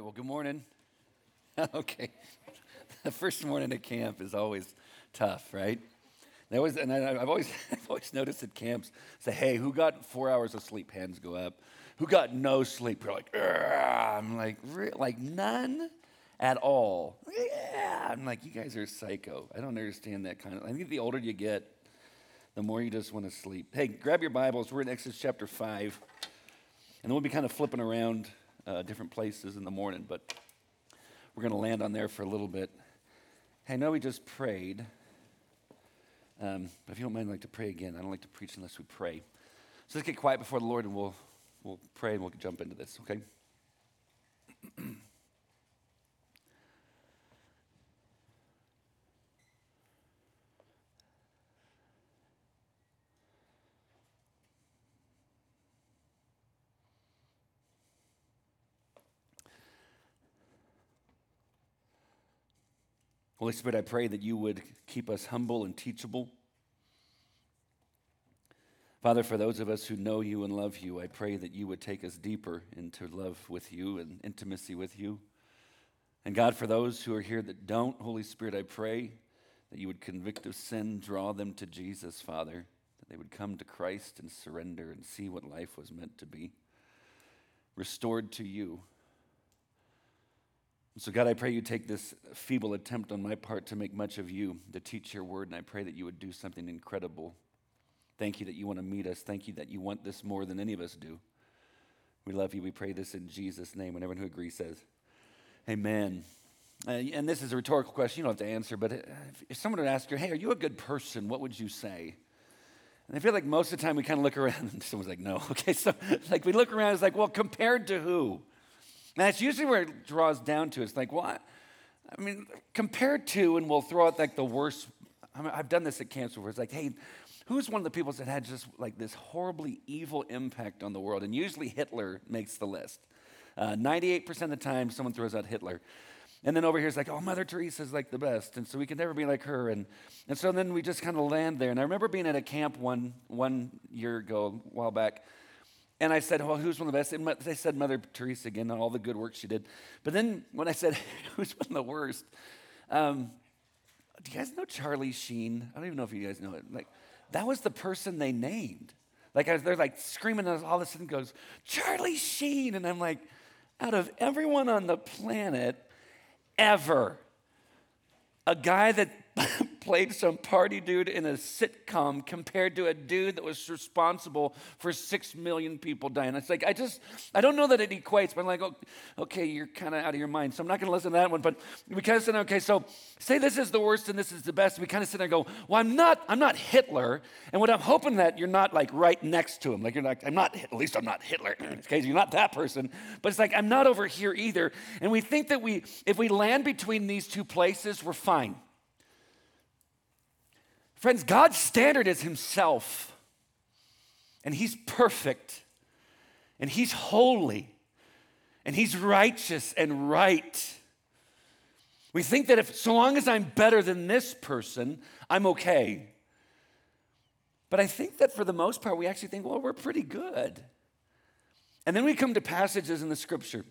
right, well, good morning. okay. The first morning at camp is always tough, right? And, always, and I, have always, I've always noticed at camps, say, hey, who got four hours of sleep? Hands go up. Who got no sleep? You're like, I'm like, like none at all. Yeah. I'm like, you guys are psycho. I don't understand that kind of. I think the older you get, the more you just want to sleep. Hey, grab your Bibles. We're in Exodus chapter 5. And then we'll be kind of flipping around uh, different places in the morning, but we're going to land on there for a little bit. Hey, I know we just prayed, um, but if you don't mind, I'd like to pray again. I don't like to preach unless we pray. So let's get quiet before the Lord and we'll, we'll pray and we'll jump into this, okay? Holy Spirit, I pray that you would keep us humble and teachable. Father, for those of us who know you and love you, I pray that you would take us deeper into love with you and intimacy with you. And God, for those who are here that don't, Holy Spirit, I pray that you would convict of sin, draw them to Jesus, Father, that they would come to Christ and surrender and see what life was meant to be. Restored to you. So, God, I pray you take this feeble attempt on my part to make much of you, to teach your word, and I pray that you would do something incredible. Thank you that you want to meet us. Thank you that you want this more than any of us do. We love you. We pray this in Jesus' name. And everyone who agrees says, Amen. Uh, and this is a rhetorical question. You don't have to answer, but if someone would ask you, Hey, are you a good person? What would you say? And I feel like most of the time we kind of look around and someone's like, No. Okay, so like we look around, it's like, Well, compared to who? And that's usually where it draws down to. It's like, what? I mean, compared to, and we'll throw out like the worst. I mean, I've done this at camps before. It's like, hey, who's one of the people that had just like this horribly evil impact on the world? And usually Hitler makes the list. Uh, 98% of the time, someone throws out Hitler. And then over here, it's like, oh, Mother Teresa is like the best. And so we can never be like her. And, and so then we just kind of land there. And I remember being at a camp one, one year ago, a while back, and I said, Well, who's one of the best? And they said Mother Teresa again, all the good work she did. But then when I said, Who's one of the worst? Um, do you guys know Charlie Sheen? I don't even know if you guys know it. Like, that was the person they named. Like, was, they're like screaming, and all of a sudden goes, Charlie Sheen. And I'm like, out of everyone on the planet ever, a guy that played some party dude in a sitcom compared to a dude that was responsible for six million people dying. It's like, I just, I don't know that it equates, but I'm like, okay, you're kind of out of your mind. So I'm not going to listen to that one. But we kind of said, okay, so say this is the worst and this is the best. We kind of sit there and go, well, I'm not, I'm not Hitler. And what I'm hoping that you're not like right next to him. Like you're like, I'm not, at least I'm not Hitler. okay, you're not that person. But it's like, I'm not over here either. And we think that we, if we land between these two places, we're fine. Friends, God's standard is Himself, and He's perfect, and He's holy, and He's righteous and right. We think that if so long as I'm better than this person, I'm okay. But I think that for the most part, we actually think, well, we're pretty good. And then we come to passages in the scripture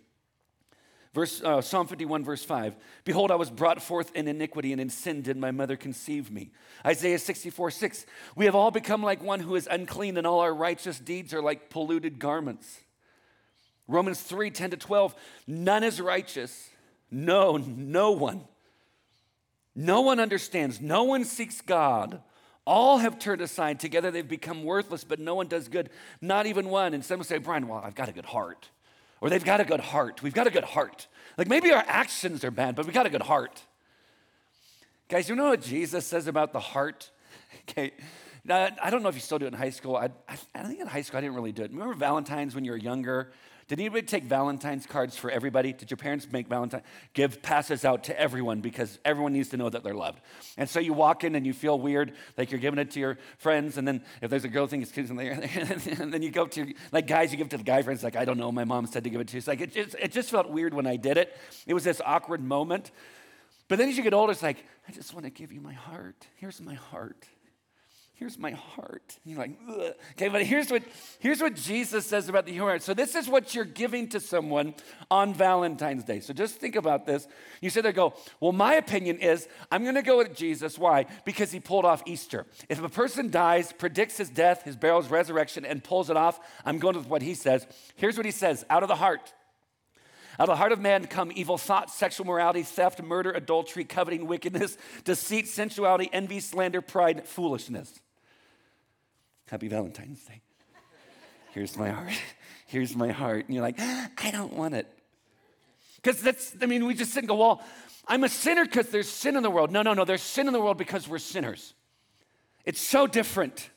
Verse, uh, Psalm 51, verse 5 Behold, I was brought forth in iniquity, and in sin did my mother conceive me. Isaiah 64, 6 We have all become like one who is unclean, and all our righteous deeds are like polluted garments. Romans 3, 10 to 12 None is righteous. No, no one. No one understands. No one seeks God. All have turned aside. Together they've become worthless, but no one does good, not even one. And some say, Brian, well, I've got a good heart. Or they've got a good heart. We've got a good heart. Like maybe our actions are bad, but we got a good heart. Guys, you know what Jesus says about the heart? Okay. Now, I don't know if you still do it in high school. I, I, I think in high school I didn't really do it. Remember Valentine's when you were younger? Did anybody take Valentine's cards for everybody? Did your parents make Valentine? Give passes out to everyone because everyone needs to know that they're loved. And so you walk in and you feel weird, like you're giving it to your friends. And then if there's a girl thing, it's kids. And then you go to, like guys, you give it to the guy friends, like, I don't know, my mom said to give it to you. It's like, it just, it just felt weird when I did it. It was this awkward moment. But then as you get older, it's like, I just want to give you my heart. Here's my heart. Here's my heart. And you're like, Ugh. okay, but here's what, here's what Jesus says about the human heart. So this is what you're giving to someone on Valentine's Day. So just think about this. You sit there go, well, my opinion is I'm going to go with Jesus. Why? Because he pulled off Easter. If a person dies, predicts his death, his burial, his resurrection, and pulls it off, I'm going with what he says. Here's what he says, out of the heart. Out of the heart of man come evil thoughts, sexual morality, theft, murder, adultery, coveting, wickedness, deceit, sensuality, envy, slander, pride, foolishness. Happy Valentine's Day. Here's my heart. Here's my heart. And you're like, ah, I don't want it. Because that's, I mean, we just sit and go, well, I'm a sinner because there's sin in the world. No, no, no, there's sin in the world because we're sinners. It's so different.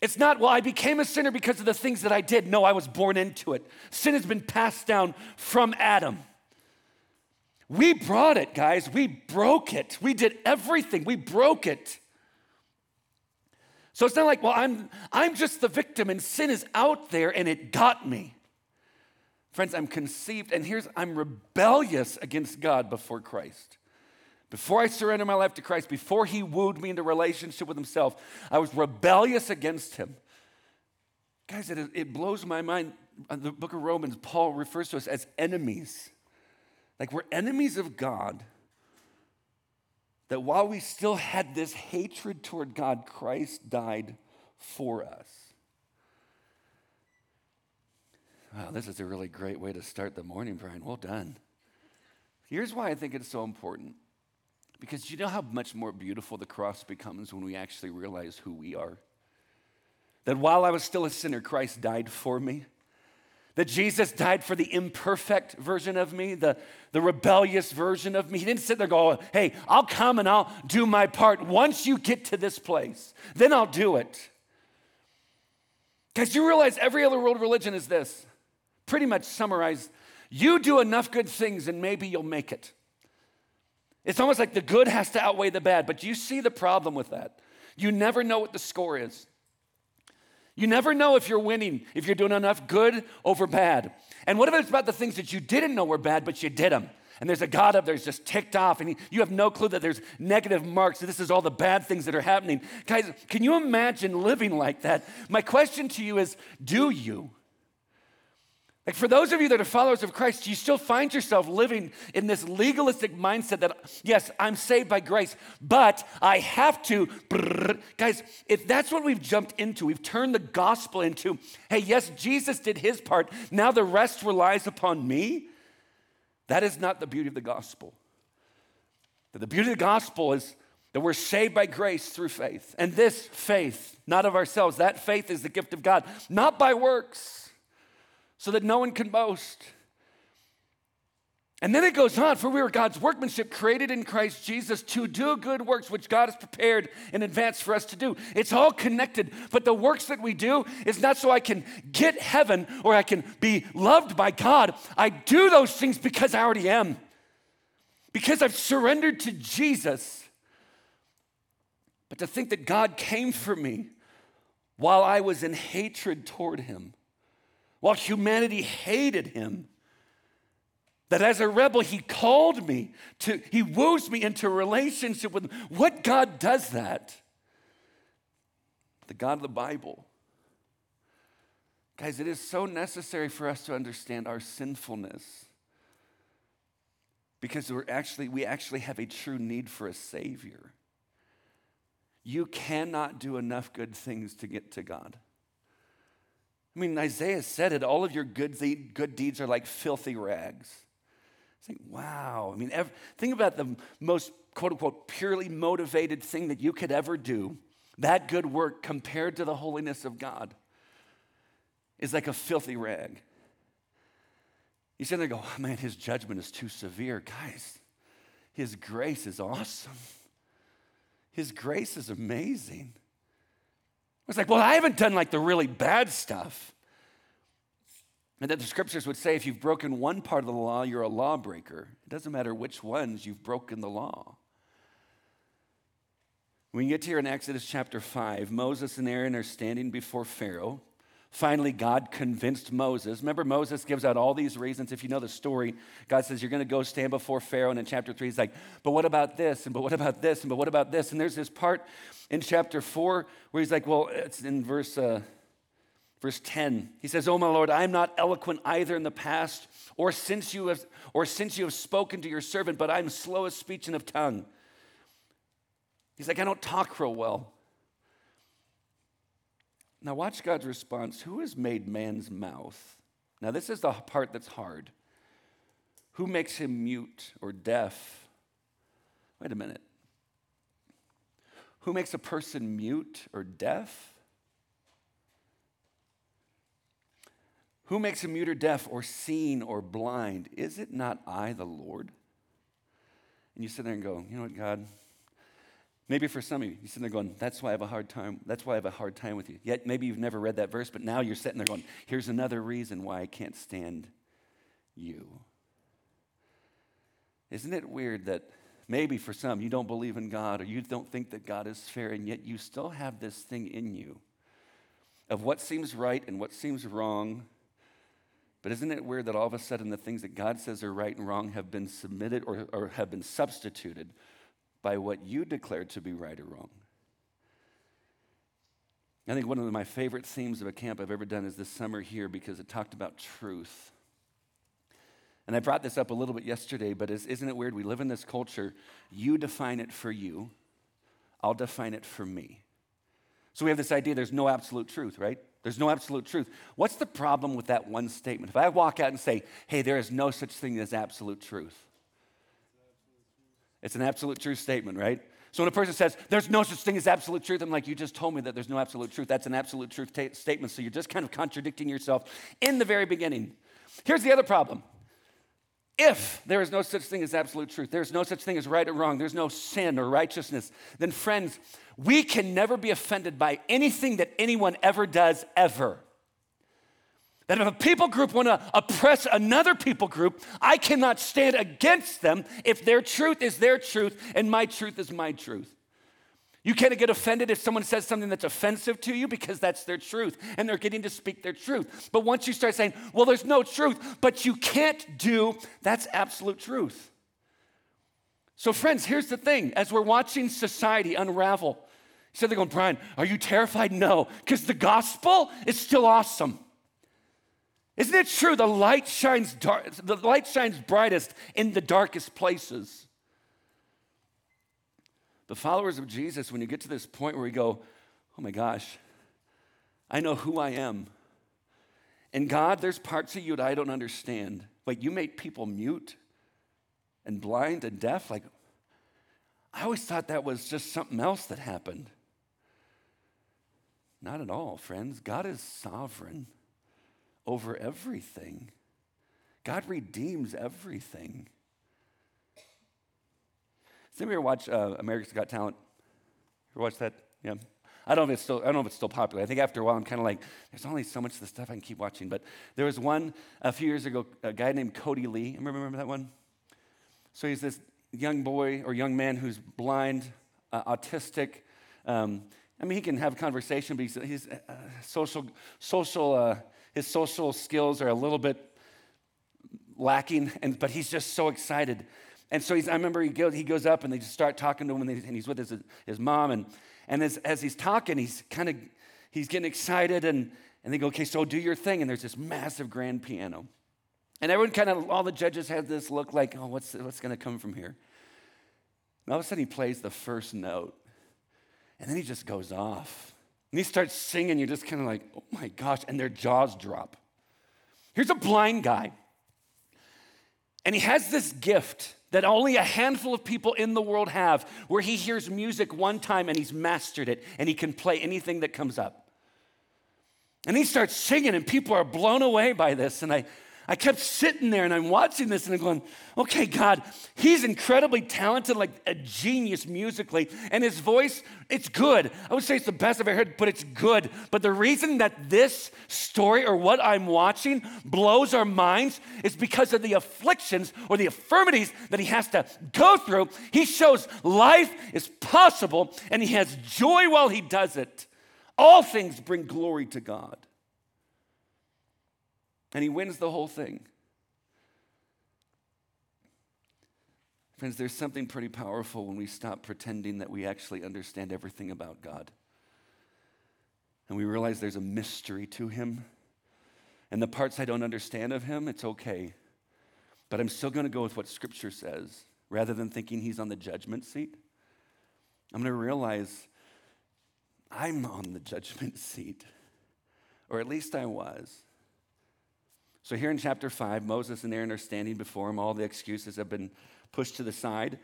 It's not, well, I became a sinner because of the things that I did. No, I was born into it. Sin has been passed down from Adam. We brought it, guys. We broke it. We did everything. We broke it. So it's not like, well, I'm, I'm just the victim and sin is out there and it got me. Friends, I'm conceived, and here's, I'm rebellious against God before Christ. Before I surrendered my life to Christ, before He wooed me into relationship with Himself, I was rebellious against Him. Guys, it, it blows my mind. In the book of Romans, Paul refers to us as enemies. Like we're enemies of God that while we still had this hatred toward God, Christ died for us. Wow, this is a really great way to start the morning, Brian. Well done. Here's why I think it's so important. Because you know how much more beautiful the cross becomes when we actually realize who we are? That while I was still a sinner, Christ died for me that Jesus died for the imperfect version of me, the, the rebellious version of me. He didn't sit there go, hey, I'll come and I'll do my part. Once you get to this place, then I'll do it. Guys, you realize every other world religion is this pretty much summarized you do enough good things and maybe you'll make it. It's almost like the good has to outweigh the bad, but you see the problem with that. You never know what the score is. You never know if you're winning, if you're doing enough good over bad. And what if it's about the things that you didn't know were bad, but you did them? And there's a God up there who's just ticked off, and he, you have no clue that there's negative marks. This is all the bad things that are happening. Guys, can you imagine living like that? My question to you is do you? Like, for those of you that are followers of Christ, you still find yourself living in this legalistic mindset that, yes, I'm saved by grace, but I have to. Brrr. Guys, if that's what we've jumped into, we've turned the gospel into, hey, yes, Jesus did his part, now the rest relies upon me. That is not the beauty of the gospel. The beauty of the gospel is that we're saved by grace through faith. And this faith, not of ourselves, that faith is the gift of God, not by works so that no one can boast. And then it goes on, for we are God's workmanship created in Christ Jesus to do good works which God has prepared in advance for us to do. It's all connected, but the works that we do is not so I can get heaven or I can be loved by God. I do those things because I already am, because I've surrendered to Jesus. But to think that God came for me while I was in hatred toward him while humanity hated him. That as a rebel, he called me to, he woos me into relationship with him. What God does that? The God of the Bible. Guys, it is so necessary for us to understand our sinfulness because we're actually, we actually have a true need for a Savior. You cannot do enough good things to get to God. I mean, Isaiah said it all of your good, good deeds are like filthy rags. It's like, wow. I mean, every, think about the most quote unquote purely motivated thing that you could ever do. That good work compared to the holiness of God is like a filthy rag. You sit there and go, oh, man, his judgment is too severe. Guys, his grace is awesome. His grace is amazing. It's like, well, I haven't done like the really bad stuff. And that the scriptures would say if you've broken one part of the law, you're a lawbreaker. It doesn't matter which ones you've broken the law. When you get to here in Exodus chapter 5, Moses and Aaron are standing before Pharaoh. Finally, God convinced Moses. Remember, Moses gives out all these reasons. If you know the story, God says, You're going to go stand before Pharaoh. And in chapter three, he's like, But what about this? And but what about this? And but what about this? And there's this part in chapter four where he's like, Well, it's in verse. Uh, Verse 10, he says, Oh my Lord, I am not eloquent either in the past or since you have or since you have spoken to your servant, but I'm slow of speech and of tongue. He's like, I don't talk real well. Now, watch God's response. Who has made man's mouth? Now, this is the part that's hard. Who makes him mute or deaf? Wait a minute. Who makes a person mute or deaf? Who makes him mute or deaf or seen or blind? Is it not I, the Lord? And you sit there and go, you know what, God, Maybe for some of you, you're sitting there going, that's why I have a hard time. That's why I have a hard time with you. Yet maybe you've never read that verse, but now you're sitting there going, here's another reason why I can't stand you. Isn't it weird that maybe for some you don't believe in God or you don't think that God is fair, and yet you still have this thing in you of what seems right and what seems wrong. But isn't it weird that all of a sudden the things that God says are right and wrong have been submitted or, or have been substituted by what you declare to be right or wrong. I think one of my favorite themes of a camp I've ever done is this summer here because it talked about truth. And I brought this up a little bit yesterday, but isn't it weird? We live in this culture. You define it for you, I'll define it for me. So we have this idea there's no absolute truth, right? There's no absolute truth. What's the problem with that one statement? If I walk out and say, hey, there is no such thing as absolute truth, it's an absolute truth statement, right? So when a person says, there's no such thing as absolute truth, I'm like, you just told me that there's no absolute truth. That's an absolute truth ta- statement. So you're just kind of contradicting yourself in the very beginning. Here's the other problem. If there is no such thing as absolute truth, there's no such thing as right or wrong, there's no sin or righteousness, then friends, we can never be offended by anything that anyone ever does, ever. That if a people group want to oppress another people group, I cannot stand against them if their truth is their truth and my truth is my truth. You can't get offended if someone says something that's offensive to you because that's their truth and they're getting to speak their truth. But once you start saying, well, there's no truth, but you can't do, that's absolute truth. So, friends, here's the thing as we're watching society unravel, so they're going, Brian, are you terrified? No, because the gospel is still awesome. Isn't it true the light shines dark, the light shines brightest in the darkest places? The followers of Jesus, when you get to this point where we go, oh my gosh, I know who I am. And God, there's parts of you that I don't understand. Like you made people mute and blind and deaf. Like, I always thought that was just something else that happened. Not at all, friends. God is sovereign over everything. God redeems everything. Does anybody ever watch uh, America's Got Talent? Ever watch that? Yeah. I don't know if it's still. I don't know if it's still popular. I think after a while, I'm kind of like, there's only so much of the stuff I can keep watching. But there was one a few years ago, a guy named Kodi Lee. Remember, remember that one? So he's this young boy or young man who's blind, uh, autistic. Um, I mean, he can have a conversation, but he's, he's uh, social, social uh, his social skills are a little bit lacking, and, but he's just so excited. And so he's, I remember he goes, he goes up and they just start talking to him, and, they, and he's with his, his mom. And, and as, as he's talking, he's kind of he's getting excited, and, and they go, okay, so do your thing. And there's this massive grand piano. And everyone kind of, all the judges have this look like, oh, what's, what's going to come from here? And all of a sudden, he plays the first note, and then he just goes off. And he starts singing, you're just kind of like, oh my gosh, and their jaws drop. Here's a blind guy, and he has this gift that only a handful of people in the world have, where he hears music one time and he's mastered it, and he can play anything that comes up. And he starts singing, and people are blown away by this. And I, I kept sitting there and I'm watching this and I'm going, okay, God, he's incredibly talented, like a genius musically. And his voice, it's good. I would say it's the best I've ever heard, but it's good. But the reason that this story or what I'm watching blows our minds is because of the afflictions or the affirmities that he has to go through. He shows life is possible and he has joy while he does it. All things bring glory to God. And he wins the whole thing. Friends, there's something pretty powerful when we stop pretending that we actually understand everything about God. And we realize there's a mystery to him. And the parts I don't understand of him, it's okay. But I'm still going to go with what Scripture says rather than thinking he's on the judgment seat. I'm going to realize I'm on the judgment seat, or at least I was. So, here in chapter 5, Moses and Aaron are standing before him. All the excuses have been pushed to the side.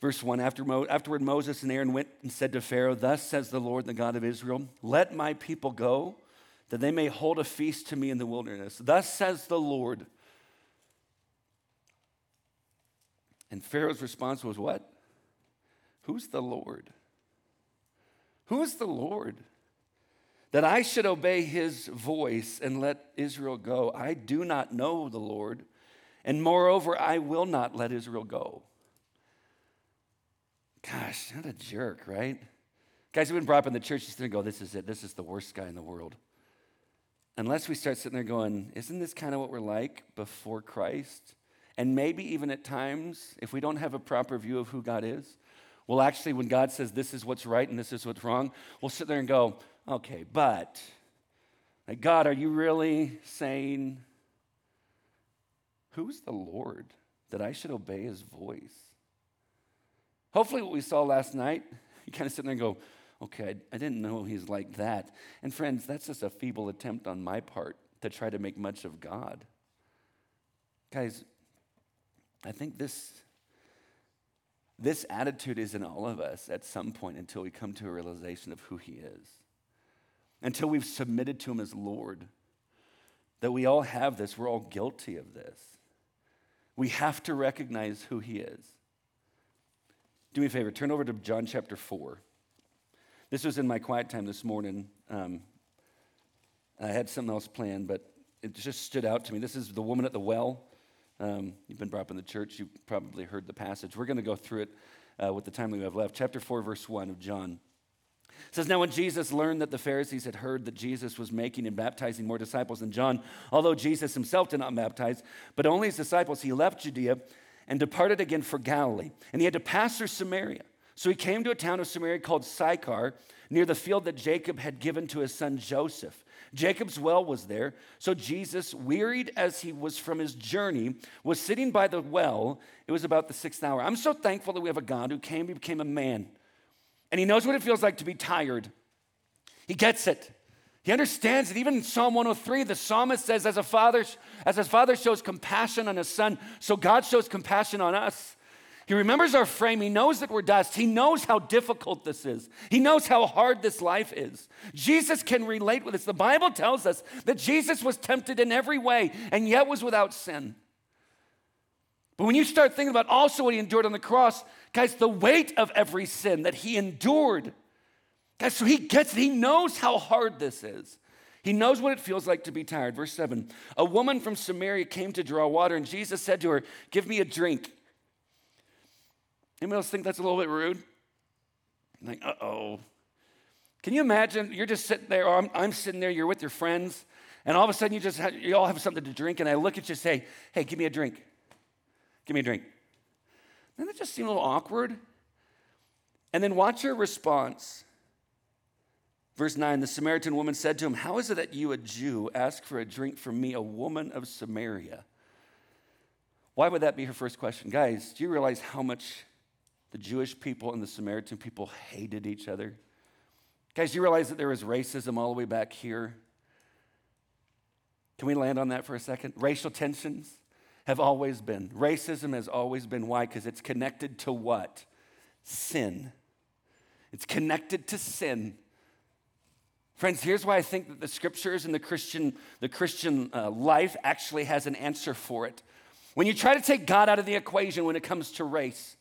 Verse 1 After Mo- Afterward, Moses and Aaron went and said to Pharaoh, Thus says the Lord, the God of Israel, let my people go, that they may hold a feast to me in the wilderness. Thus says the Lord. And Pharaoh's response was, What? Who's the Lord? Who is the Lord? That I should obey his voice and let Israel go. I do not know the Lord, and moreover, I will not let Israel go. Gosh, what a jerk, right? Guys who've been brought up in the church, just going to go, This is it. This is the worst guy in the world. Unless we start sitting there going, Isn't this kind of what we're like before Christ? And maybe even at times, if we don't have a proper view of who God is, well, actually, when God says this is what's right and this is what's wrong, we'll sit there and go, okay, but, like, God, are you really saying, who's the Lord that I should obey his voice? Hopefully, what we saw last night, you kind of sit there and go, okay, I didn't know he's like that. And friends, that's just a feeble attempt on my part to try to make much of God. Guys, I think this, this attitude is in all of us at some point until we come to a realization of who He is, until we've submitted to Him as Lord. That we all have this, we're all guilty of this. We have to recognize who He is. Do me a favor, turn over to John chapter 4. This was in my quiet time this morning. Um, I had something else planned, but it just stood out to me. This is the woman at the well. Um, you've been brought up in the church, you probably heard the passage. We're going to go through it uh, with the time we have left. Chapter 4, verse 1 of John. It says, Now when Jesus learned that the Pharisees had heard that Jesus was making and baptizing more disciples than John, although Jesus himself did not baptize, but only his disciples, he left Judea and departed again for Galilee. And he had to pass through Samaria. So he came to a town of Samaria called Sychar, near the field that Jacob had given to his son Joseph. Jacob's well was there. So Jesus, wearied as he was from his journey, was sitting by the well. It was about the sixth hour. I'm so thankful that we have a God who came, he became a man. And he knows what it feels like to be tired. He gets it. He understands it. Even in Psalm 103, the psalmist says, as a father, as his father shows compassion on his son, so God shows compassion on us. He remembers our frame. He knows that we're dust. He knows how difficult this is. He knows how hard this life is. Jesus can relate with us. The Bible tells us that Jesus was tempted in every way and yet was without sin. But when you start thinking about also what he endured on the cross, guys, the weight of every sin that he endured, guys, so he gets it. He knows how hard this is. He knows what it feels like to be tired. Verse 7 A woman from Samaria came to draw water, and Jesus said to her, Give me a drink. Anybody else think that's a little bit rude? Like, uh oh. Can you imagine? You're just sitting there, or I'm, I'm, sitting there, you're with your friends, and all of a sudden you just have, you all have something to drink, and I look at you and say, hey, give me a drink. Give me a drink. Doesn't that just seem a little awkward? And then watch your response. Verse 9 The Samaritan woman said to him, How is it that you, a Jew, ask for a drink from me, a woman of Samaria? Why would that be her first question? Guys, do you realize how much the Jewish people and the Samaritan people hated each other. Guys, do you realize that there was racism all the way back here? Can we land on that for a second? Racial tensions have always been. Racism has always been. Why? Because it's connected to what? Sin. It's connected to sin. Friends, here's why I think that the scriptures and the Christian, the Christian uh, life actually has an answer for it. When you try to take God out of the equation when it comes to race,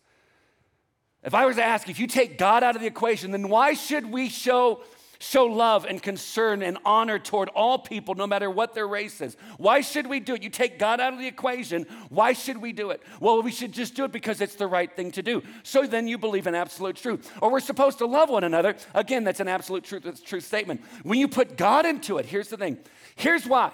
if I was to ask, if you take God out of the equation, then why should we show, show love and concern and honor toward all people, no matter what their race is? Why should we do it? You take God out of the equation, why should we do it? Well, we should just do it because it's the right thing to do. So then you believe in absolute truth. Or we're supposed to love one another. Again, that's an absolute truth, that's a true statement. When you put God into it, here's the thing. Here's why.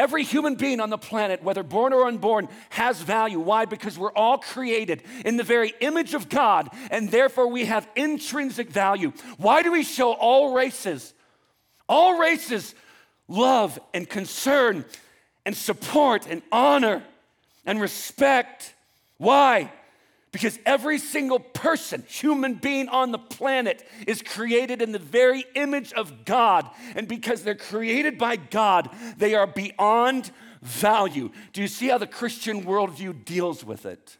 Every human being on the planet, whether born or unborn, has value. Why? Because we're all created in the very image of God, and therefore we have intrinsic value. Why do we show all races, all races, love and concern and support and honor and respect? Why? Because every single person, human being on the planet, is created in the very image of God. And because they're created by God, they are beyond value. Do you see how the Christian worldview deals with it?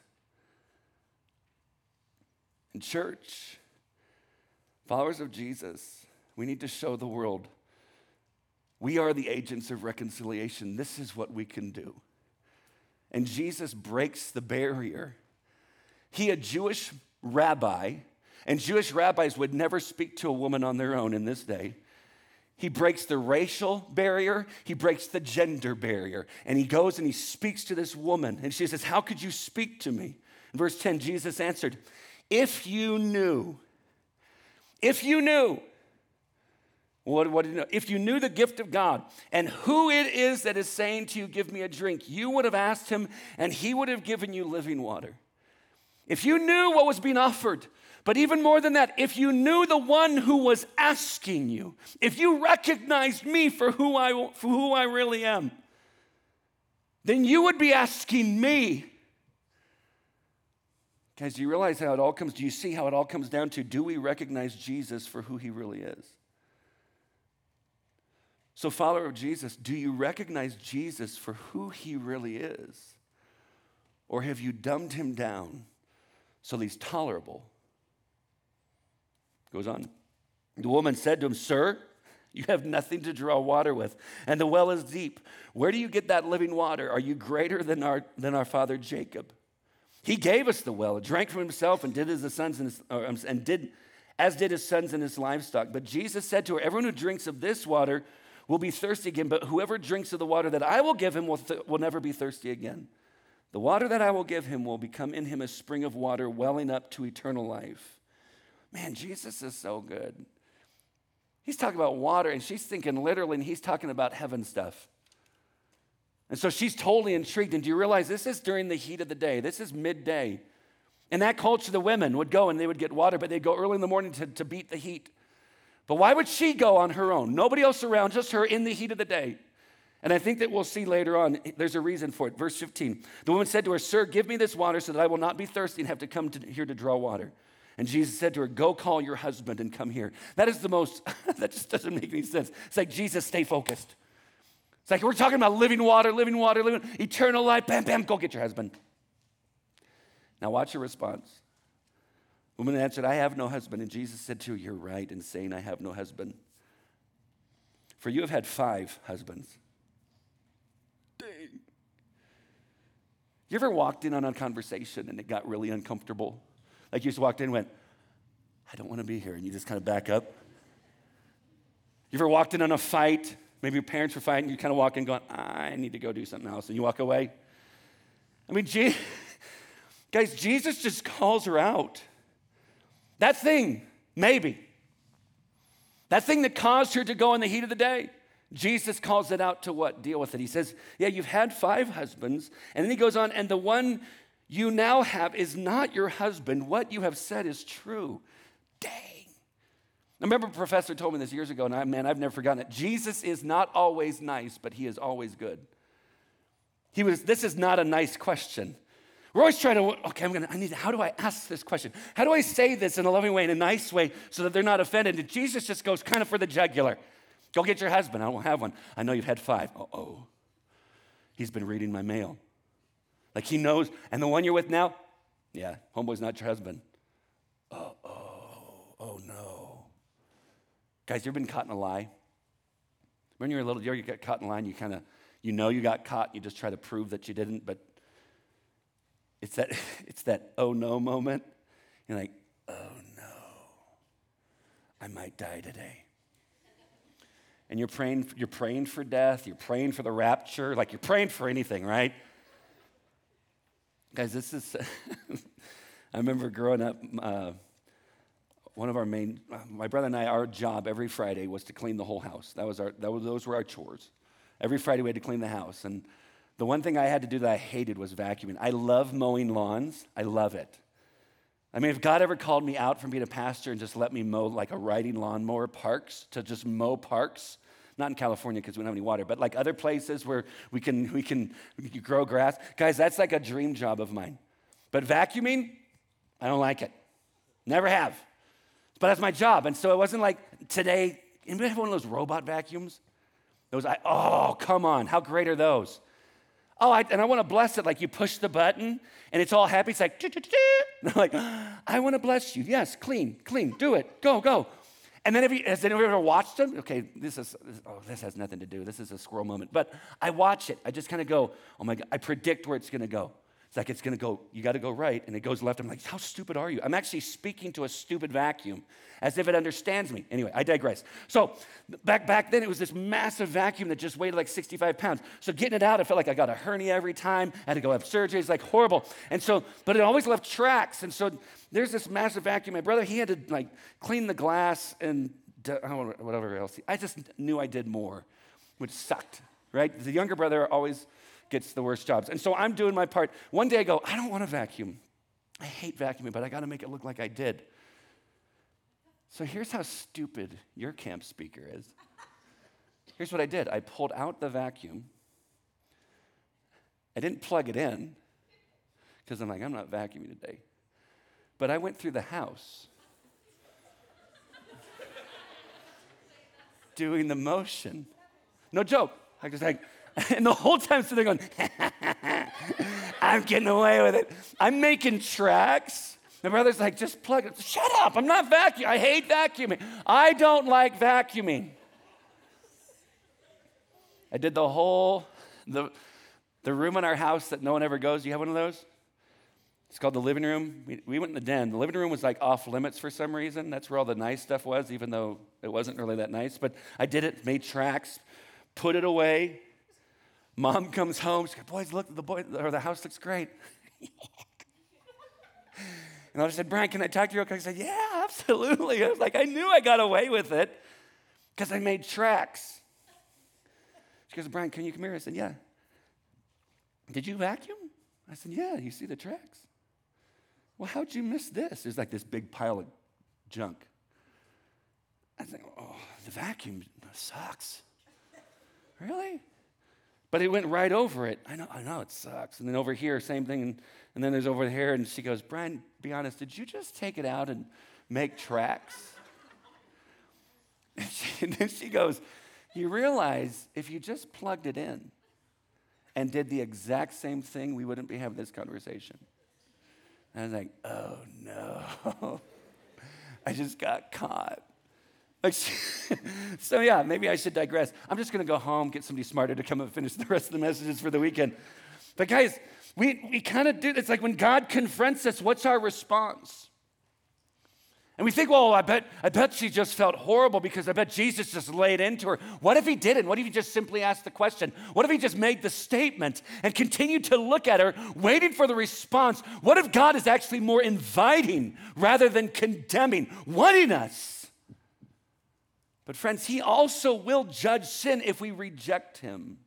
In church, followers of Jesus, we need to show the world we are the agents of reconciliation. This is what we can do. And Jesus breaks the barrier he, a Jewish rabbi, and Jewish rabbis would never speak to a woman on their own in this day. He breaks the racial barrier, he breaks the gender barrier, and he goes and he speaks to this woman. And she says, How could you speak to me? In verse 10, Jesus answered, If you knew, if you knew, what, what did you know? If you knew the gift of God and who it is that is saying to you, Give me a drink, you would have asked him, and he would have given you living water. If you knew what was being offered, but even more than that, if you knew the one who was asking you, if you recognized me for who I, for who I really am, then you would be asking me. Guys, do you realize how it all comes? Do you see how it all comes down to do we recognize Jesus for who he really is? So, follower of Jesus, do you recognize Jesus for who he really is? Or have you dumbed him down so he's tolerable. Goes on. The woman said to him, Sir, you have nothing to draw water with, and the well is deep. Where do you get that living water? Are you greater than our, than our father Jacob? He gave us the well, drank from himself, and did as the sons and, his, um, and did as did his sons and his livestock. But Jesus said to her, Everyone who drinks of this water will be thirsty again, but whoever drinks of the water that I will give him will, th- will never be thirsty again. The water that I will give him will become in him a spring of water welling up to eternal life. Man, Jesus is so good. He's talking about water, and she's thinking literally, and he's talking about heaven stuff. And so she's totally intrigued. And do you realize this is during the heat of the day? This is midday. In that culture, the women would go and they would get water, but they'd go early in the morning to, to beat the heat. But why would she go on her own? Nobody else around, just her in the heat of the day. And I think that we'll see later on, there's a reason for it. Verse 15 The woman said to her, Sir, give me this water so that I will not be thirsty and have to come to here to draw water. And Jesus said to her, Go call your husband and come here. That is the most, that just doesn't make any sense. It's like, Jesus, stay focused. It's like we're talking about living water, living water, living, eternal life. Bam, bam, go get your husband. Now, watch your response. The woman answered, I have no husband. And Jesus said to her, You're right in saying, I have no husband. For you have had five husbands You ever walked in on a conversation and it got really uncomfortable? Like you just walked in and went, I don't want to be here. And you just kind of back up. You ever walked in on a fight? Maybe your parents were fighting. You kind of walk in going, I need to go do something else. And you walk away. I mean, gee, guys, Jesus just calls her out. That thing, maybe. That thing that caused her to go in the heat of the day. Jesus calls it out to what? Deal with it. He says, Yeah, you've had five husbands. And then he goes on, and the one you now have is not your husband. What you have said is true. Dang. I remember a professor told me this years ago, and I, man, I've never forgotten it. Jesus is not always nice, but he is always good. He was, this is not a nice question. We're always trying to, okay, I'm gonna, I need, how do I ask this question? How do I say this in a loving way, in a nice way, so that they're not offended? And Jesus just goes kind of for the jugular. Go get your husband. I don't have one. I know you've had five. Uh oh. He's been reading my mail. Like he knows. And the one you're with now? Yeah, homeboy's not your husband. Uh oh. Oh no. Guys, you've been caught in a lie? When you're a little, you get caught in a lie and you kind of, you know you got caught, you just try to prove that you didn't, but it's that, it's that oh no moment. You're like, oh no, I might die today and you're praying, you're praying for death, you're praying for the rapture, like you're praying for anything, right? Guys, this is, I remember growing up, uh, one of our main, my brother and I, our job every Friday was to clean the whole house. That was our, that was, those were our chores. Every Friday we had to clean the house. And the one thing I had to do that I hated was vacuuming. I love mowing lawns, I love it. I mean, if God ever called me out from being a pastor and just let me mow like a riding lawnmower parks, to just mow parks, not in California because we don't have any water, but like other places where we can, we can, grow grass. Guys, that's like a dream job of mine. But vacuuming, I don't like it. Never have. But that's my job. And so it wasn't like today, anybody have one of those robot vacuums? Those, I, oh, come on, how great are those? Oh, I, and I want to bless it. Like you push the button and it's all happy. It's like, like, I want to bless you. Yes, clean, clean, do it, go, go. And then, you, has anyone ever watched them? Okay, this is, oh, this has nothing to do. This is a squirrel moment. But I watch it. I just kind of go, oh my God, I predict where it's going to go. It's like it's to go, you got to go right, and it goes left. I'm like, how stupid are you? I'm actually speaking to a stupid vacuum as if it understands me. Anyway, I digress. So back, back then, it was this massive vacuum that just weighed like 65 pounds. So getting it out, I felt like I got a hernia every time. I had to go have surgery. It's like horrible. And so, but it always left tracks. And so there's this massive vacuum. My brother, he had to like clean the glass and whatever else. I just knew I did more, which sucked, right? The younger brother always gets the worst jobs. And so I'm doing my part. One day I go, I don't want to vacuum. I hate vacuuming, but I got to make it look like I did. So here's how stupid your camp speaker is. Here's what I did I pulled out the vacuum. I didn't plug it in because I'm like, I'm not vacuuming today. But I went through the house doing the motion. No joke. I just like, and the whole time sitting there going, I'm getting away with it. I'm making tracks. My brother's like, just plug it. Shut up. I'm not vacuuming. I hate vacuuming. I don't like vacuuming. I did the whole, the, the room in our house that no one ever goes. Do you have one of those? It's called the living room. We, we went in the den. The living room was like off limits for some reason. That's where all the nice stuff was, even though it wasn't really that nice. But I did it, made tracks, put it away, Mom comes home. She goes, boys, look, the boy or the house looks great. and I said, Brian, can I talk to you? I said, yeah, absolutely. I was like, I knew I got away with it because I made tracks. She goes, Brian, can you come here? I said, yeah. Did you vacuum? I said, yeah. You see the tracks? Well, how'd you miss this? There's like this big pile of junk. I think, oh, the vacuum sucks. Really? But it went right over it. I know, I know it sucks. And then over here, same thing. And, and then there's over here, and she goes, Brian, be honest, did you just take it out and make tracks? And, she, and then she goes, You realize if you just plugged it in and did the exact same thing, we wouldn't be having this conversation. And I was like, Oh no. I just got caught. So yeah, maybe I should digress. I'm just going to go home, get somebody smarter to come and finish the rest of the messages for the weekend. But guys, we, we kind of do, it's like when God confronts us, what's our response? And we think, well, I bet, I bet she just felt horrible because I bet Jesus just laid into her. What if he didn't? What if he just simply asked the question? What if he just made the statement and continued to look at her, waiting for the response? What if God is actually more inviting rather than condemning, wanting us? But, friends, He also will judge sin if we reject Him.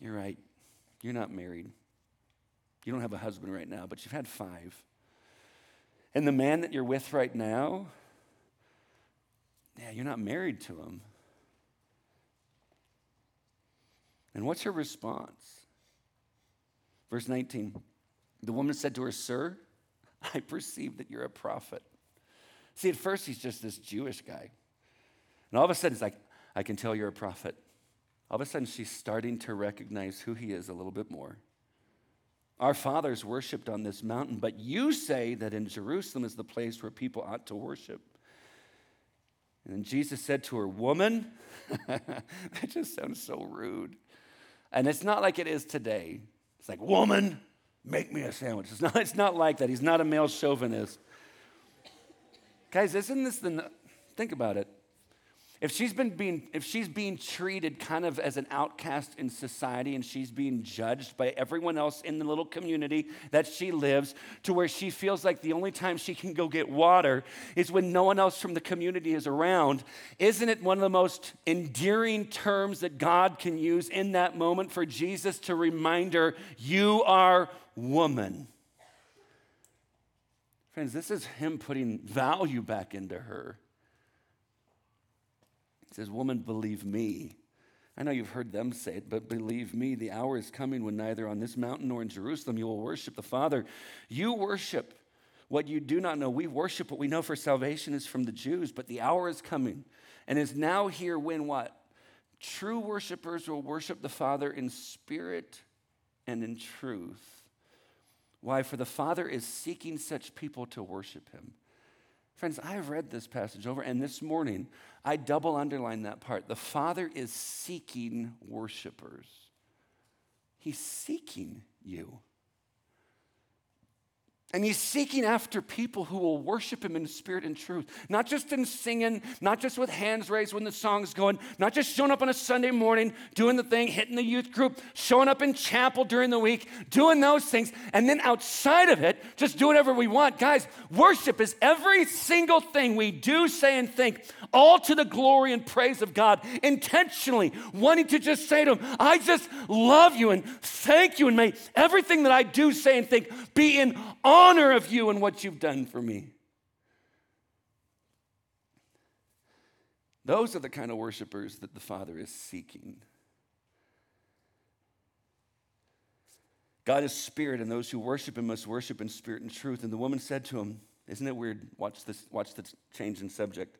You're right. You're not married. You don't have a husband right now, but you've had five. And the man that you're with right now, yeah, you're not married to him. And what's her response? Verse 19 The woman said to her, Sir, I perceive that you're a prophet. See, at first he's just this Jewish guy. And all of a sudden, he's like, I can tell you're a prophet. All of a sudden, she's starting to recognize who he is a little bit more. Our fathers worshiped on this mountain, but you say that in Jerusalem is the place where people ought to worship. And Jesus said to her, Woman, that just sounds so rude. And it's not like it is today. It's like, Woman, make me a sandwich. It's not, it's not like that. He's not a male chauvinist. Guys, isn't this the. Think about it. if she's been being if she's being treated kind of as an outcast in society and she's being judged by everyone else in the little community that she lives to where she feels like the only time she can go get water is when no one else from the community is around isn't it one of the most endearing terms that God can use in that moment for Jesus to remind her you are woman friends this is him putting value back into her He says, Woman, believe me. I know you've heard them say it, but believe me, the hour is coming when neither on this mountain nor in Jerusalem you will worship the Father. You worship what you do not know. We worship what we know for salvation is from the Jews, but the hour is coming and is now here when what? True worshipers will worship the Father in spirit and in truth. Why? For the Father is seeking such people to worship him. Friends, I've read this passage over, and this morning I double underline that part. The Father is seeking worshipers, He's seeking you. And he's seeking after people who will worship him in spirit and truth. Not just in singing, not just with hands raised when the song's going, not just showing up on a Sunday morning, doing the thing, hitting the youth group, showing up in chapel during the week, doing those things, and then outside of it, just do whatever we want. Guys, worship is every single thing we do, say, and think, all to the glory and praise of God, intentionally wanting to just say to him, I just love you and thank you, and may everything that I do, say, and think be in honor of you and what you've done for me. Those are the kind of worshipers that the Father is seeking. God is spirit, and those who worship him must worship in spirit and truth. And the woman said to him, Isn't it weird? Watch this, watch the change in subject.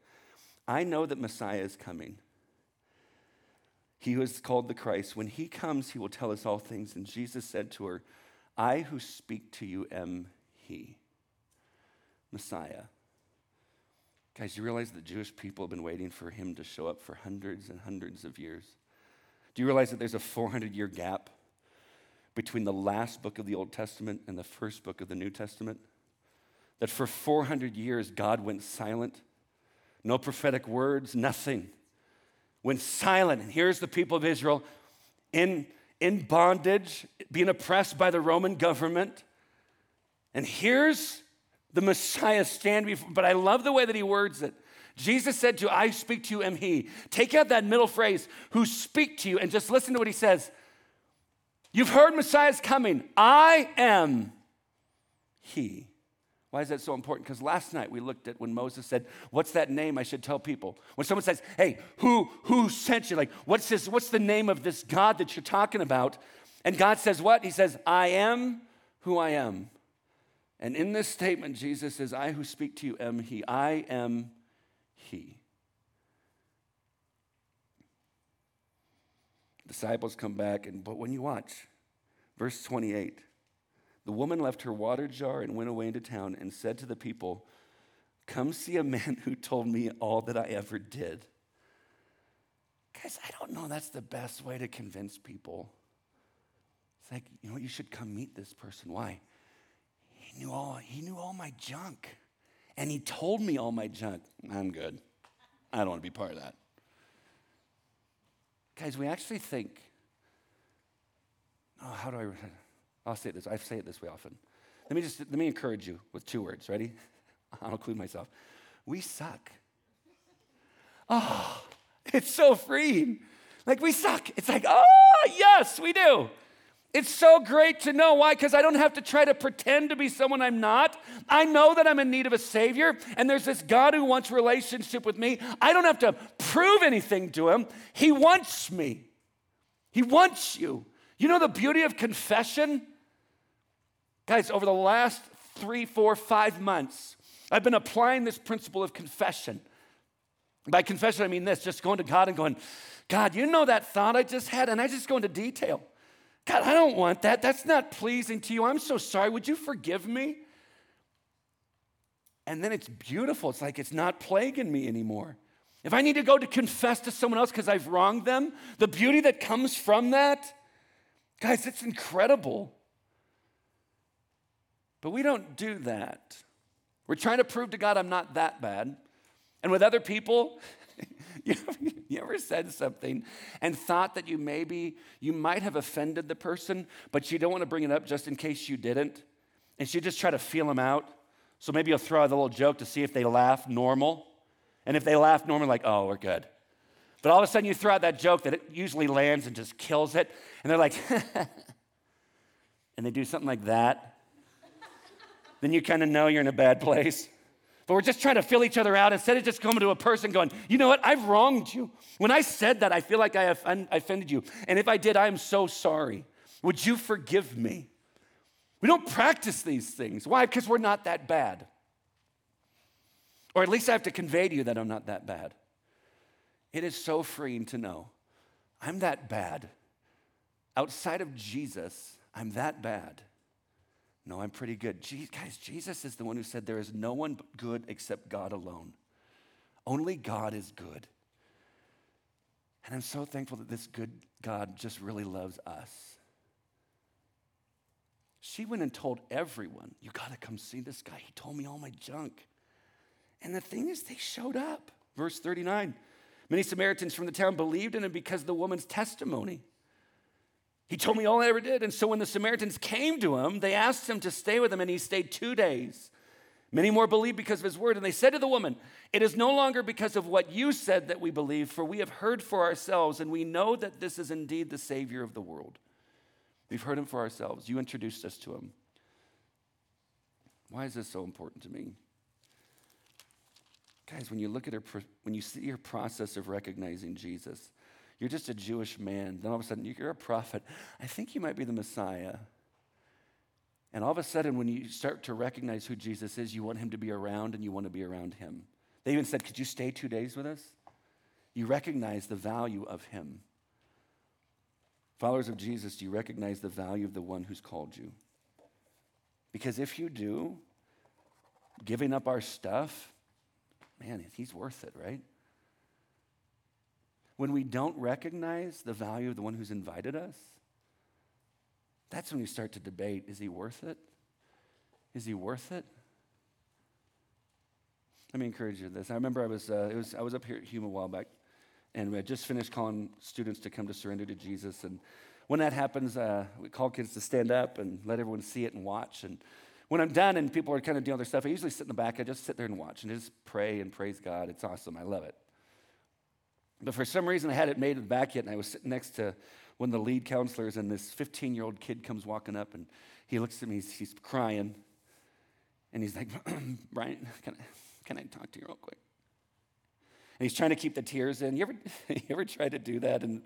I know that Messiah is coming. He who is called the Christ. When he comes, he will tell us all things. And Jesus said to her, I who speak to you am he. Messiah. Guys, you realize the Jewish people have been waiting for him to show up for hundreds and hundreds of years? Do you realize that there's a 400 year gap between the last book of the Old Testament and the first book of the New Testament? That for 400 years, God went silent. No prophetic words, nothing. Went silent. And here's the people of Israel in, in bondage, being oppressed by the Roman government. And here's the Messiah stand before, but I love the way that he words it. Jesus said to, I speak to you, am he. Take out that middle phrase, who speak to you, and just listen to what he says. You've heard Messiah's coming. I am he. Why is that so important? Because last night we looked at when Moses said, What's that name I should tell people? When someone says, Hey, who, who sent you? Like, what's this? What's the name of this God that you're talking about? And God says, What? He says, I am who I am. And in this statement, Jesus says, I who speak to you am He. I am He. Disciples come back, and but when you watch, verse 28, the woman left her water jar and went away into town and said to the people, Come see a man who told me all that I ever did. Guys, I don't know that's the best way to convince people. It's like, you know, you should come meet this person. Why? Knew all, he knew all my junk. And he told me all my junk. I'm good. I don't want to be part of that. Guys, we actually think, oh, how do I, I'll say it this, I say it this way often. Let me just, let me encourage you with two words. Ready? I'll include myself. We suck. Oh, it's so freeing. Like we suck. It's like, oh, yes, we do. It's so great to know. Why? Because I don't have to try to pretend to be someone I'm not. I know that I'm in need of a Savior, and there's this God who wants relationship with me. I don't have to prove anything to Him. He wants me, He wants you. You know the beauty of confession? Guys, over the last three, four, five months, I've been applying this principle of confession. By confession, I mean this just going to God and going, God, you know that thought I just had? And I just go into detail. God, I don't want that. That's not pleasing to you. I'm so sorry. Would you forgive me? And then it's beautiful. It's like it's not plaguing me anymore. If I need to go to confess to someone else because I've wronged them, the beauty that comes from that, guys, it's incredible. But we don't do that. We're trying to prove to God I'm not that bad. And with other people, you ever said something and thought that you maybe, you might have offended the person, but you don't want to bring it up just in case you didn't? And you just try to feel them out. So maybe you'll throw out a little joke to see if they laugh normal. And if they laugh normal, like, oh, we're good. But all of a sudden you throw out that joke that it usually lands and just kills it. And they're like, and they do something like that. then you kind of know you're in a bad place. But we're just trying to fill each other out instead of just coming to a person going, you know what, I've wronged you. When I said that, I feel like I offended you. And if I did, I am so sorry. Would you forgive me? We don't practice these things. Why? Because we're not that bad. Or at least I have to convey to you that I'm not that bad. It is so freeing to know I'm that bad. Outside of Jesus, I'm that bad. No, I'm pretty good. guys, Jesus is the one who said there is no one good except God alone. Only God is good. And I'm so thankful that this good God just really loves us. She went and told everyone, You got to come see this guy. He told me all my junk. And the thing is, they showed up. Verse 39 Many Samaritans from the town believed in him because of the woman's testimony. He told me all I ever did. And so when the Samaritans came to him, they asked him to stay with them, and he stayed two days. Many more believed because of his word. And they said to the woman, It is no longer because of what you said that we believe, for we have heard for ourselves, and we know that this is indeed the Savior of the world. We've heard him for ourselves. You introduced us to him. Why is this so important to me? Guys, when you look at her, when you see her process of recognizing Jesus, you're just a Jewish man. Then all of a sudden, you're a prophet. I think you might be the Messiah. And all of a sudden, when you start to recognize who Jesus is, you want him to be around and you want to be around him. They even said, Could you stay two days with us? You recognize the value of him. Followers of Jesus, do you recognize the value of the one who's called you? Because if you do, giving up our stuff, man, he's worth it, right? When we don't recognize the value of the one who's invited us, that's when we start to debate is he worth it? Is he worth it? Let me encourage you to this. I remember I was, uh, was, I was up here at Hume a while back, and we had just finished calling students to come to surrender to Jesus. And when that happens, uh, we call kids to stand up and let everyone see it and watch. And when I'm done and people are kind of doing their stuff, I usually sit in the back. I just sit there and watch and just pray and praise God. It's awesome. I love it. But for some reason, I hadn't made it back yet, and I was sitting next to one of the lead counselors, and this 15 year old kid comes walking up, and he looks at me, he's, he's crying, and he's like, Brian, can I, can I talk to you real quick? And he's trying to keep the tears in. You ever, you ever try to do that? And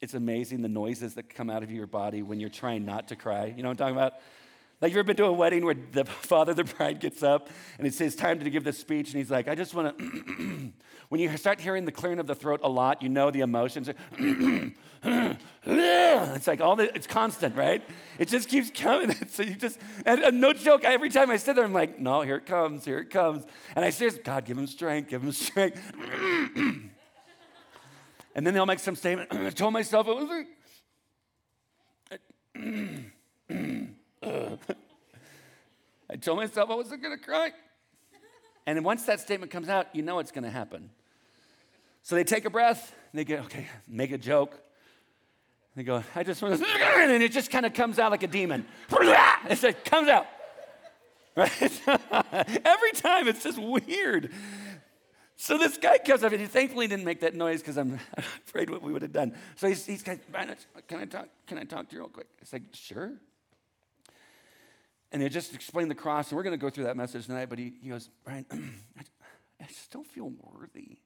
it's amazing the noises that come out of your body when you're trying not to cry. You know what I'm talking about? Like, you ever been to a wedding where the father, of the bride gets up and it's says, time to give the speech, and he's like, I just want to. when you start hearing the clearing of the throat a lot, you know the emotions. it's like all the, it's constant, right? It just keeps coming. so you just, and, and no joke, every time I sit there, I'm like, no, here it comes, here it comes. And I say, God, give him strength, give him strength. and then they'll make some statement. I told myself it was like, I told myself I wasn't going to cry. And once that statement comes out, you know it's going to happen. So they take a breath, they go, okay, make a joke. They go, I just want to, and it just kind of comes out like a demon. It just comes out. Right? Every time, it's just weird. So this guy comes up, and he thankfully didn't make that noise because I'm afraid what we would have done. So he's, he's kind of, can I talk? Can I talk to you real quick? It's like, sure. And they just explained the cross, and we're going to go through that message tonight. But he, he goes, Brian, I just don't feel worthy.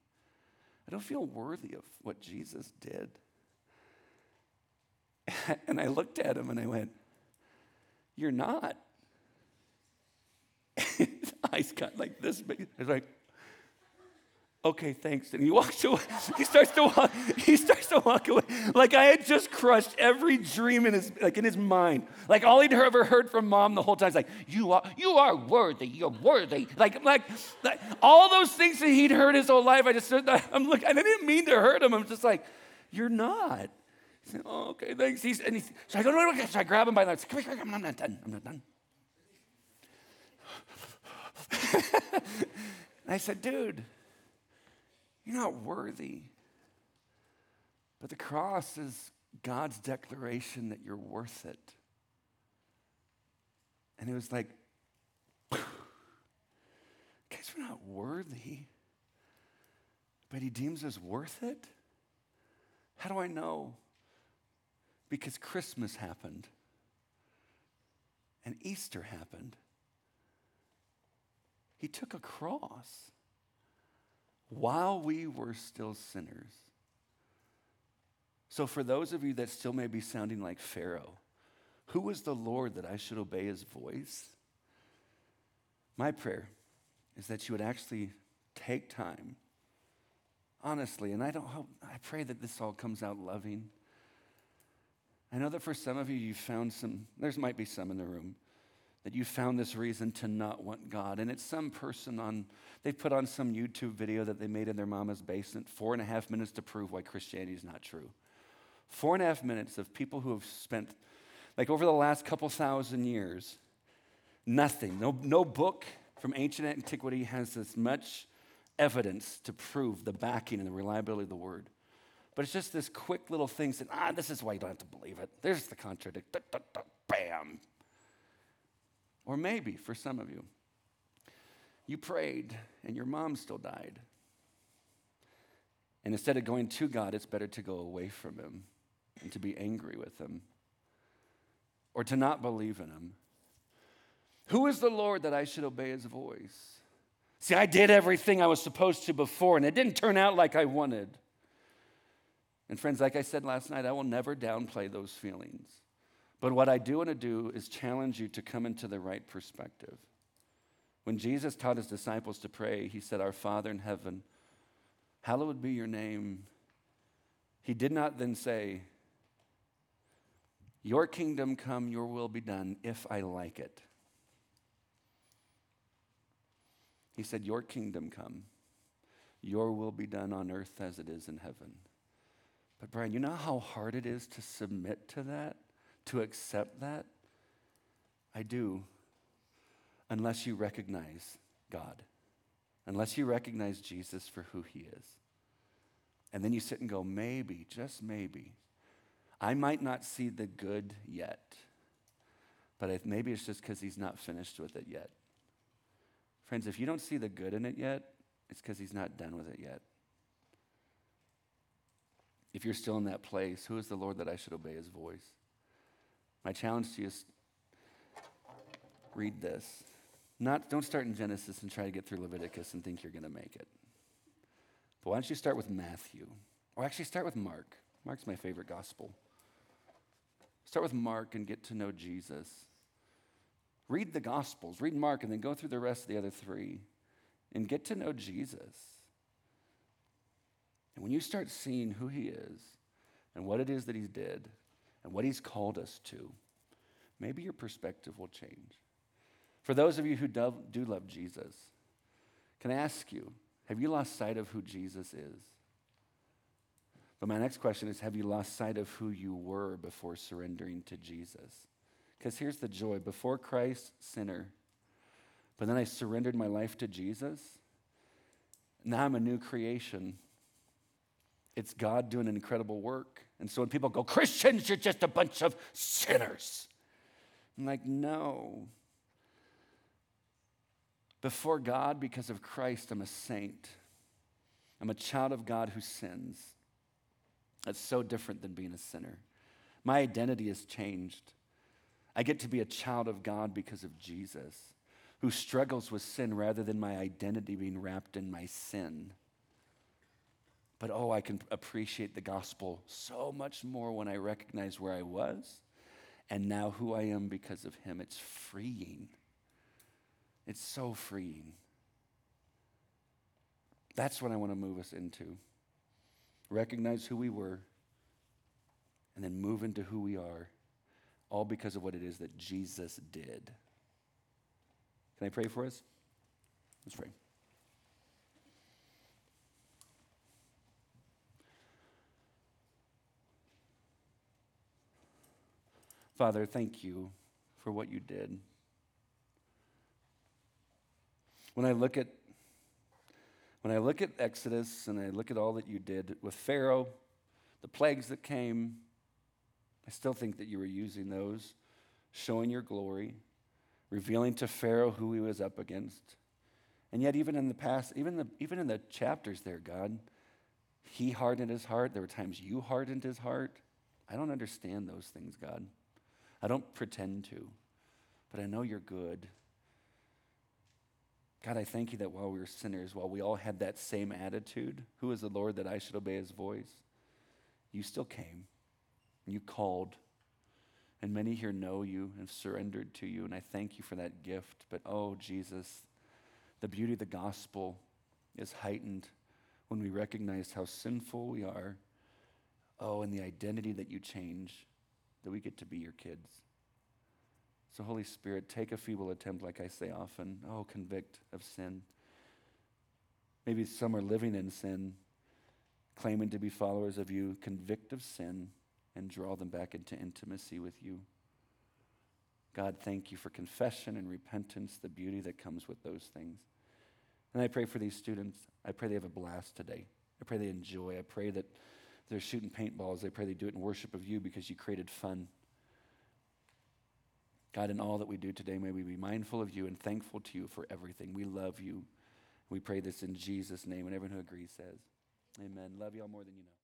I don't feel worthy of what Jesus did. And I looked at him and I went, You're not. His eyes got like this big. Was like, okay, thanks. And he walks away. He starts to walk, he starts to walk away. Like I had just crushed every dream in his like in his mind. Like all he'd ever heard from mom the whole time is like, you are you are worthy, you're worthy. Like, like, like all those things that he'd heard his whole life. I just I'm like, I didn't mean to hurt him. I'm just like, you're not. He said, oh, okay, thanks. He's, and he's, so I go, no, no, so I grab him by the, come here, come here, I'm not done. I'm not done. I said, dude, you're not worthy. But the cross is God's declaration that you're worth it. And it was like, guys, we're not worthy, but He deems us worth it? How do I know? Because Christmas happened and Easter happened. He took a cross while we were still sinners. So, for those of you that still may be sounding like Pharaoh, who is the Lord that I should obey his voice? My prayer is that you would actually take time, honestly, and I don't hope, I pray that this all comes out loving. I know that for some of you, you found some, there might be some in the room, that you found this reason to not want God. And it's some person on, they put on some YouTube video that they made in their mama's basement, four and a half minutes to prove why Christianity is not true. Four and a half minutes of people who have spent, like over the last couple thousand years, nothing, no, no book from ancient antiquity has as much evidence to prove the backing and the reliability of the word. But it's just this quick little thing saying, ah, this is why you don't have to believe it. There's the contradiction. Bam, or maybe for some of you, you prayed and your mom still died. And instead of going to God, it's better to go away from Him and to be angry with Him or to not believe in Him. Who is the Lord that I should obey His voice? See, I did everything I was supposed to before, and it didn't turn out like I wanted. And, friends, like I said last night, I will never downplay those feelings. But what I do want to do is challenge you to come into the right perspective. When Jesus taught his disciples to pray, he said, Our Father in heaven, hallowed be your name. He did not then say, Your kingdom come, your will be done, if I like it. He said, Your kingdom come, your will be done on earth as it is in heaven. But, Brian, you know how hard it is to submit to that? To accept that? I do, unless you recognize God, unless you recognize Jesus for who he is. And then you sit and go, maybe, just maybe, I might not see the good yet, but maybe it's just because he's not finished with it yet. Friends, if you don't see the good in it yet, it's because he's not done with it yet. If you're still in that place, who is the Lord that I should obey his voice? My challenge to you is read this. Not, don't start in Genesis and try to get through Leviticus and think you're going to make it. But why don't you start with Matthew? Or actually, start with Mark. Mark's my favorite gospel. Start with Mark and get to know Jesus. Read the Gospels, read Mark, and then go through the rest of the other three and get to know Jesus. And when you start seeing who he is and what it is that he did, and what He's called us to, maybe your perspective will change. For those of you who do, do love Jesus, can I ask you, have you lost sight of who Jesus is? But my next question is Have you lost sight of who you were before surrendering to Jesus? Because here's the joy before Christ, sinner, but then I surrendered my life to Jesus. Now I'm a new creation. It's God doing an incredible work. And so when people go, Christians, you're just a bunch of sinners. I'm like, no. Before God, because of Christ, I'm a saint. I'm a child of God who sins. That's so different than being a sinner. My identity has changed. I get to be a child of God because of Jesus, who struggles with sin rather than my identity being wrapped in my sin. But oh, I can appreciate the gospel so much more when I recognize where I was and now who I am because of him. It's freeing. It's so freeing. That's what I want to move us into. Recognize who we were and then move into who we are, all because of what it is that Jesus did. Can I pray for us? Let's pray. Father, thank you for what you did. When I look at when I look at Exodus and I look at all that you did with Pharaoh, the plagues that came, I still think that you were using those, showing your glory, revealing to Pharaoh who he was up against. And yet, even in the past, even, the, even in the chapters there, God, he hardened his heart. There were times you hardened his heart. I don't understand those things, God. I don't pretend to, but I know you're good. God, I thank you that while we were sinners, while we all had that same attitude, who is the Lord that I should obey his voice? You still came. and You called. And many here know you and surrendered to you, and I thank you for that gift. But oh, Jesus, the beauty of the gospel is heightened when we recognize how sinful we are. Oh, and the identity that you change, that we get to be your kids. So, Holy Spirit, take a feeble attempt, like I say often. Oh, convict of sin. Maybe some are living in sin, claiming to be followers of you. Convict of sin and draw them back into intimacy with you. God, thank you for confession and repentance, the beauty that comes with those things. And I pray for these students. I pray they have a blast today. I pray they enjoy. I pray that they're shooting paintballs. I pray they do it in worship of you because you created fun. God, in all that we do today, may we be mindful of you and thankful to you for everything. We love you. We pray this in Jesus' name. And everyone who agrees says, Amen. Love you all more than you know.